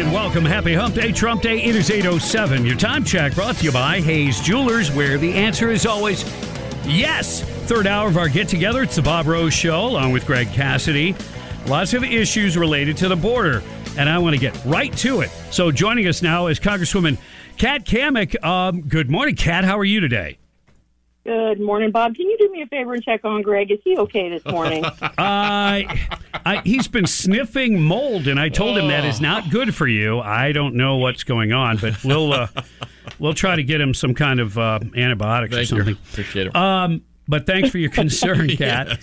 And welcome. Happy Hump Day, Trump Day. It is 807. Your time check brought to you by Hayes Jewelers, where the answer is always yes. Third hour of our get together. It's the Bob Rose Show, along with Greg Cassidy. Lots of issues related to the border, and I want to get right to it. So joining us now is Congresswoman Kat Cammack. Um, good morning, Kat. How are you today? Good morning, Bob. Can you do me a favor and check on Greg? Is he okay this morning? uh, I, he's been sniffing mold, and I told him that is not good for you. I don't know what's going on, but we'll uh, we'll try to get him some kind of uh, antibiotics Thank or something. You. Appreciate it. Um, but thanks for your concern, Kat.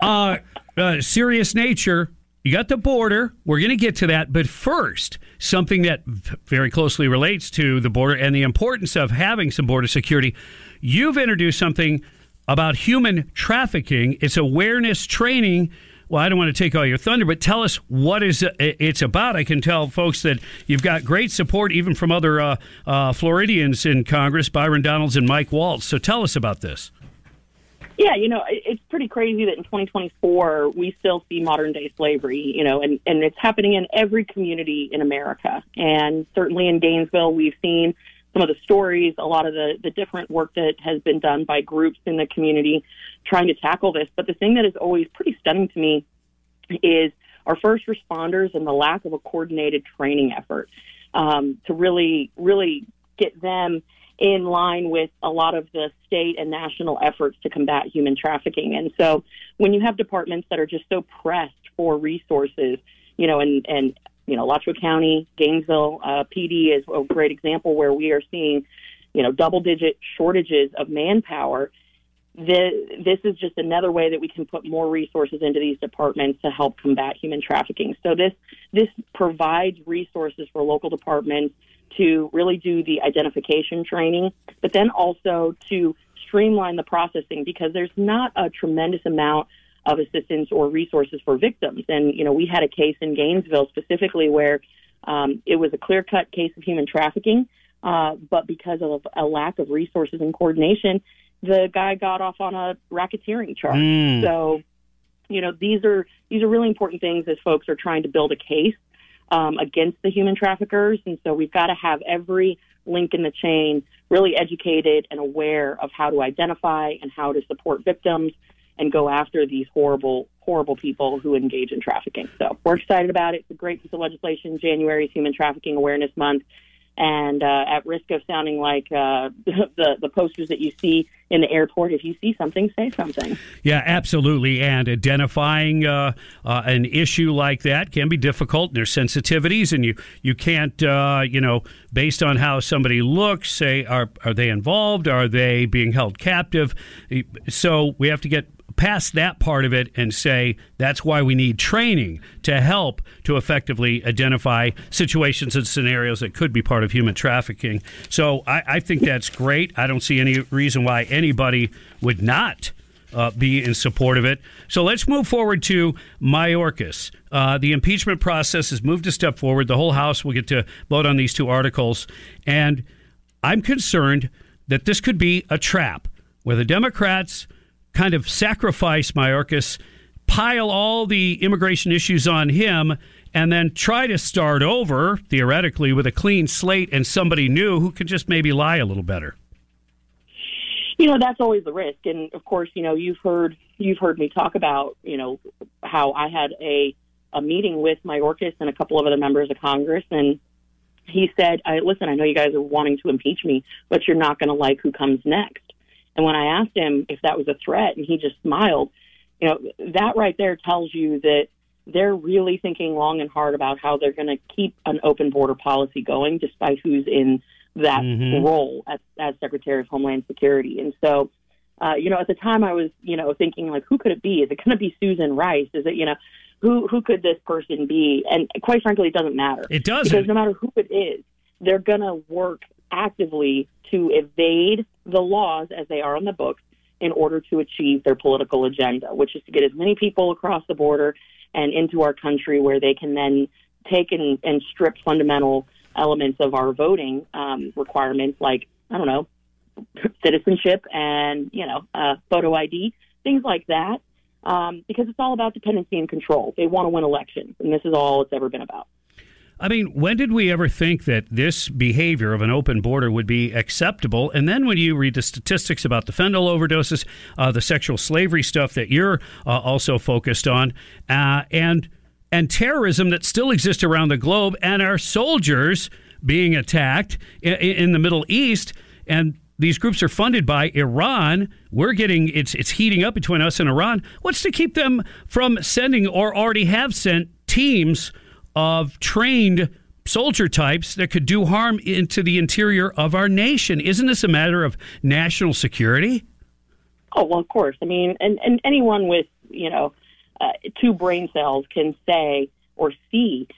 uh, uh, serious nature. You got the border. We're going to get to that. But first, something that very closely relates to the border and the importance of having some border security. You've introduced something about human trafficking. It's awareness training. Well, I don't want to take all your thunder, but tell us what is it's about. I can tell folks that you've got great support even from other uh, uh, Floridians in Congress, Byron Donalds and Mike Waltz. So tell us about this. Yeah, you know, it's pretty crazy that in 2024 we still see modern day slavery, you know, and, and it's happening in every community in America. And certainly in Gainesville, we've seen some of the stories, a lot of the, the different work that has been done by groups in the community trying to tackle this. But the thing that is always pretty stunning to me is our first responders and the lack of a coordinated training effort um, to really, really get them in line with a lot of the state and national efforts to combat human trafficking. And so when you have departments that are just so pressed for resources, you know, and, and you know, Alachua County, Gainesville, uh, PD is a great example where we are seeing, you know, double digit shortages of manpower. The, this is just another way that we can put more resources into these departments to help combat human trafficking. So this this provides resources for local departments to really do the identification training, but then also to streamline the processing because there's not a tremendous amount of assistance or resources for victims. And, you know, we had a case in Gainesville specifically where um, it was a clear cut case of human trafficking, uh, but because of a lack of resources and coordination, the guy got off on a racketeering charge. Mm. So, you know, these are these are really important things as folks are trying to build a case um, against the human traffickers. And so we've got to have every link in the chain really educated and aware of how to identify and how to support victims and go after these horrible, horrible people who engage in trafficking. So we're excited about it. It's a great piece of legislation. January is Human Trafficking Awareness Month and uh, at risk of sounding like uh, the the posters that you see in the airport, if you see something, say something. Yeah, absolutely. And identifying uh, uh an issue like that can be difficult. There's sensitivities, and you you can't uh, you know based on how somebody looks, say are are they involved? Are they being held captive? So we have to get past that part of it and say that's why we need training to help to effectively identify situations and scenarios that could be part of human trafficking. So I, I think that's great. I don't see any reason why anybody would not. Uh, be in support of it. So let's move forward to Mayorkas. Uh, the impeachment process has moved a step forward. The whole House will get to vote on these two articles. And I'm concerned that this could be a trap where the Democrats kind of sacrifice Mayorkas, pile all the immigration issues on him, and then try to start over, theoretically, with a clean slate and somebody new who could just maybe lie a little better. You know, that's always the risk. And of course, you know, you've heard you've heard me talk about, you know, how I had a a meeting with Mayorkas and a couple of other members of Congress and he said, I, listen, I know you guys are wanting to impeach me, but you're not going to like who comes next. And when I asked him if that was a threat, and he just smiled, you know, that right there tells you that they're really thinking long and hard about how they're going to keep an open border policy going, despite who's in that mm-hmm. role as, as Secretary of Homeland Security. And so Uh, you know, at the time I was, you know, thinking like, who could it be? Is it going to be Susan Rice? Is it, you know, who who could this person be? And quite frankly, it doesn't matter. It doesn't. because no matter who it is, they're going to work actively to evade the laws as they are on the books in order to achieve their political agenda, which is to get as many people across the border and into our country where they can then take and, and strip fundamental elements of our voting um, requirements, like I don't know, citizenship and you know, uh, photo ID, things like that, um, because it's all about dependency and control. They want to win elections, and this is all it's ever been about. I mean, when did we ever think that this behavior of an open border would be acceptable? And then when you read the statistics about the fentanyl overdoses, uh, the sexual slavery stuff that you're uh, also focused on, uh, and and terrorism that still exists around the globe, and our soldiers being attacked in, in the Middle East, and these groups are funded by Iran. We're getting it's it's heating up between us and Iran. What's to keep them from sending or already have sent teams? Of trained soldier types that could do harm into the interior of our nation. Isn't this a matter of national security? Oh well, of course. I mean, and and anyone with you know uh, two brain cells can say or see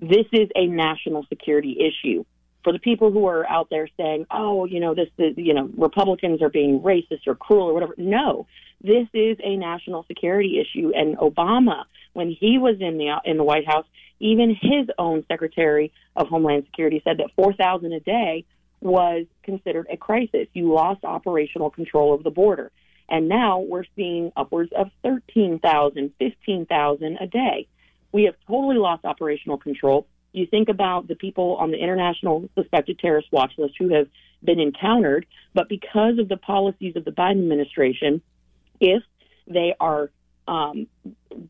this is a national security issue. For the people who are out there saying, "Oh, you know, this is you know Republicans are being racist or cruel or whatever," no, this is a national security issue. And Obama, when he was in the in the White House, even his own Secretary of Homeland Security said that 4,000 a day was considered a crisis. You lost operational control of the border. And now we're seeing upwards of 13,000, 15,000 a day. We have totally lost operational control. You think about the people on the international suspected terrorist watch list who have been encountered, but because of the policies of the Biden administration, if they are um,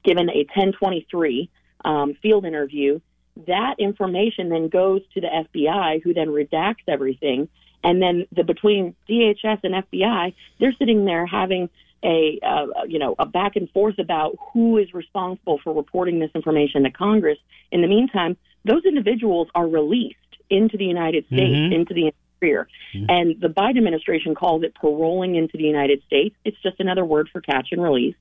given a 1023, um, field interview, that information then goes to the FBI, who then redacts everything. And then the between DHS and FBI, they're sitting there having a uh, you know a back and forth about who is responsible for reporting this information to Congress. In the meantime, those individuals are released into the United States, mm-hmm. into the interior, mm-hmm. and the Biden administration calls it paroling into the United States. It's just another word for catch and release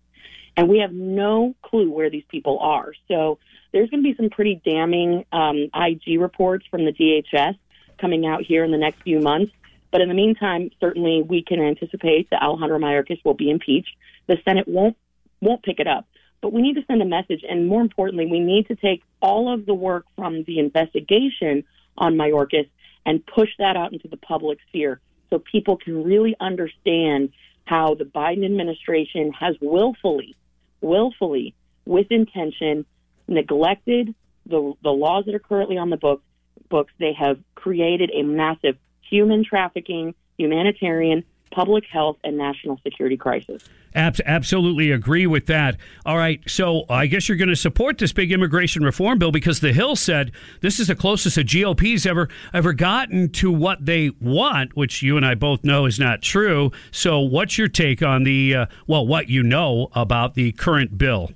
and we have no clue where these people are. So there's going to be some pretty damning um, IG reports from the DHS coming out here in the next few months. But in the meantime, certainly we can anticipate that Alejandro Mayorkas will be impeached. The Senate won't won't pick it up. But we need to send a message, and more importantly, we need to take all of the work from the investigation on Mayorkas and push that out into the public sphere so people can really understand how the Biden administration has willfully willfully, with intention, neglected the, the laws that are currently on the book, books. They have created a massive human trafficking, humanitarian, public health, and national security crisis. absolutely agree with that. All right, so I guess you're going to support this big immigration reform bill because the Hill said this is the closest the GOP's ever ever gotten to what they want, which you and I both know is not true. So, what's your take on the uh, well, what you know about the current bill?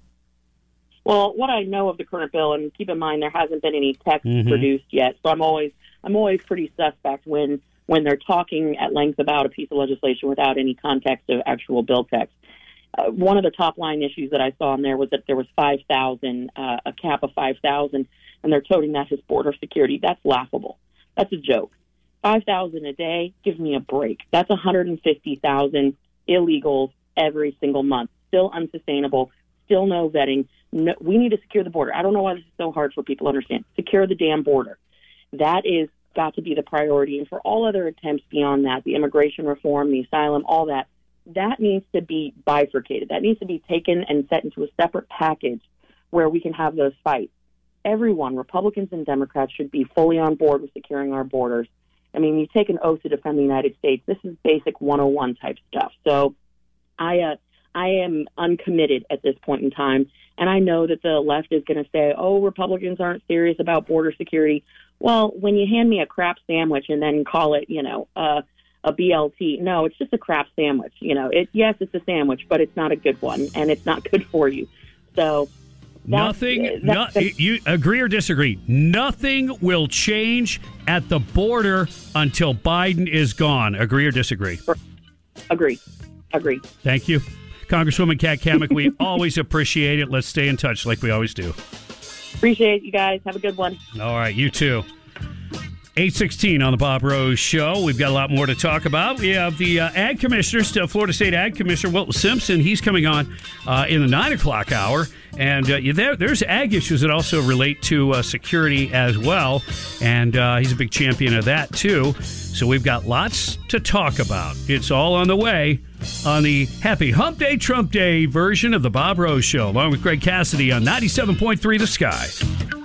Well, what I know of the current bill, and keep in mind there hasn't been any text mm-hmm. produced yet, so I'm always I'm always pretty suspect when when they're talking at length about a piece of legislation without any context of actual bill text. Uh, one of the top line issues that I saw in there was that there was 5,000, uh, a cap of 5,000, and they're toting that as border security. That's laughable. That's a joke. 5,000 a day, give me a break. That's 150,000 illegals every single month. Still unsustainable. Still no vetting. No, we need to secure the border. I don't know why this is so hard for people to understand. Secure the damn border. That is got to be the priority. And for all other attempts beyond that, the immigration reform, the asylum, all that, that needs to be bifurcated. That needs to be taken and set into a separate package where we can have those fights. Everyone, Republicans and Democrats, should be fully on board with securing our borders. I mean, you take an oath to defend the United States. This is basic 101 type stuff. So I, uh, I am uncommitted at this point in time. And I know that the left is going to say, oh, Republicans aren't serious about border security. Well, when you hand me a crap sandwich and then call it, you know, uh, a BLT, no, it's just a crap sandwich. You know, it yes, it's a sandwich, but it's not a good one, and it's not good for you. So. Nothing. no, you agree or disagree? Nothing will change at the border until Biden is gone. Agree or disagree? Agree. Agree. Thank you. Congresswoman Kat Cammack, we always appreciate it. Let's stay in touch like we always do. Appreciate you guys. Have a good one. All right, you too. 816 on the Bob Rose Show. We've got a lot more to talk about. We have the uh, Ag Commissioner, still Florida State Ag Commissioner Wilton Simpson. He's coming on uh, in the 9 o'clock hour. And uh, there, there's ag issues that also relate to uh, security as well. And uh, he's a big champion of that, too. So we've got lots to talk about. It's all on the way on the Happy Hump Day, Trump Day version of the Bob Rose Show, along with Greg Cassidy on 97.3 The Sky.